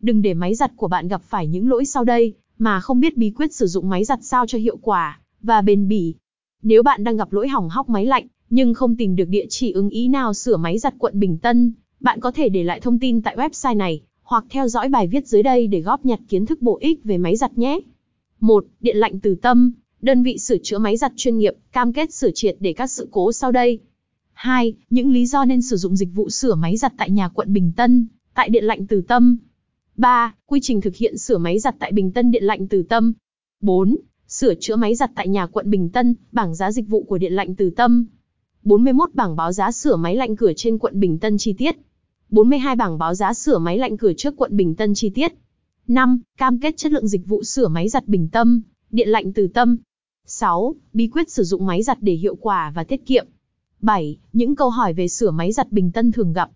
Đừng để máy giặt của bạn gặp phải những lỗi sau đây, mà không biết bí quyết sử dụng máy giặt sao cho hiệu quả và bền bỉ. Nếu bạn đang gặp lỗi hỏng hóc máy lạnh, nhưng không tìm được địa chỉ ứng ý nào sửa máy giặt quận Bình Tân, bạn có thể để lại thông tin tại website này, hoặc theo dõi bài viết dưới đây để góp nhặt kiến thức bổ ích về máy giặt nhé. 1. Điện lạnh từ tâm, đơn vị sửa chữa máy giặt chuyên nghiệp, cam kết sửa triệt để các sự cố sau đây. 2. Những lý do nên sử dụng dịch vụ sửa máy giặt tại nhà quận Bình Tân, tại Điện lạnh Từ Tâm. 3. Quy trình thực hiện sửa máy giặt tại Bình Tân Điện lạnh Từ Tâm. 4. Sửa chữa máy giặt tại nhà quận Bình Tân, bảng giá dịch vụ của Điện lạnh Từ Tâm. 41 bảng báo giá sửa máy lạnh cửa trên quận Bình Tân chi tiết. 42 bảng báo giá sửa máy lạnh cửa trước quận Bình Tân chi tiết. 5. Cam kết chất lượng dịch vụ sửa máy giặt Bình Tâm, điện lạnh Từ Tâm. 6. Bí quyết sử dụng máy giặt để hiệu quả và tiết kiệm. 7. Những câu hỏi về sửa máy giặt Bình Tân thường gặp.